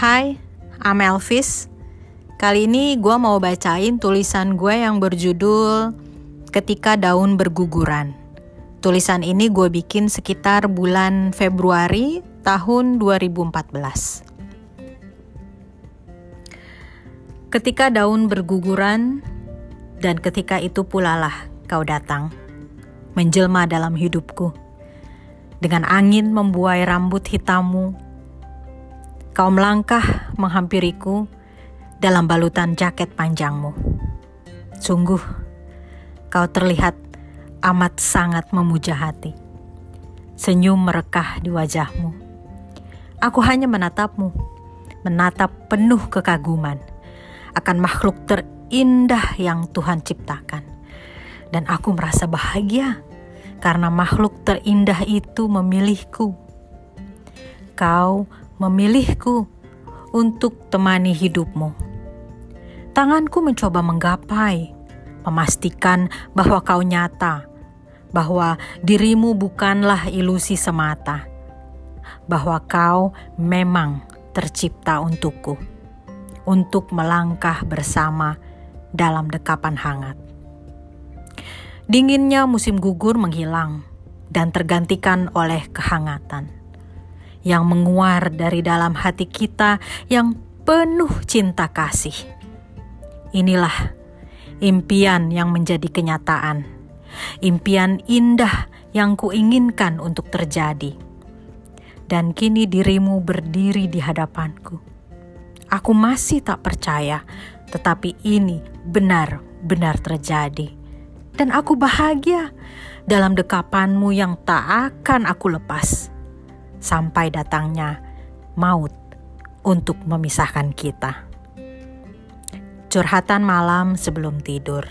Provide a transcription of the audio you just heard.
Hai, I'm Elvis. Kali ini gue mau bacain tulisan gue yang berjudul Ketika Daun Berguguran. Tulisan ini gue bikin sekitar bulan Februari tahun 2014. Ketika daun berguguran, dan ketika itu pula lah kau datang, menjelma dalam hidupku. Dengan angin membuai rambut hitammu, kau melangkah menghampiriku dalam balutan jaket panjangmu. Sungguh, kau terlihat amat sangat memuja hati. Senyum merekah di wajahmu. Aku hanya menatapmu, menatap penuh kekaguman akan makhluk terindah yang Tuhan ciptakan. Dan aku merasa bahagia karena makhluk terindah itu memilihku. Kau memilihku untuk temani hidupmu. Tanganku mencoba menggapai, memastikan bahwa kau nyata, bahwa dirimu bukanlah ilusi semata, bahwa kau memang tercipta untukku, untuk melangkah bersama dalam dekapan hangat. Dinginnya musim gugur menghilang dan tergantikan oleh kehangatan yang menguar dari dalam hati kita yang penuh cinta kasih. Inilah impian yang menjadi kenyataan, impian indah yang kuinginkan untuk terjadi. Dan kini dirimu berdiri di hadapanku. Aku masih tak percaya, tetapi ini benar-benar terjadi dan aku bahagia dalam dekapanmu yang tak akan aku lepas sampai datangnya maut untuk memisahkan kita. Curhatan malam sebelum tidur.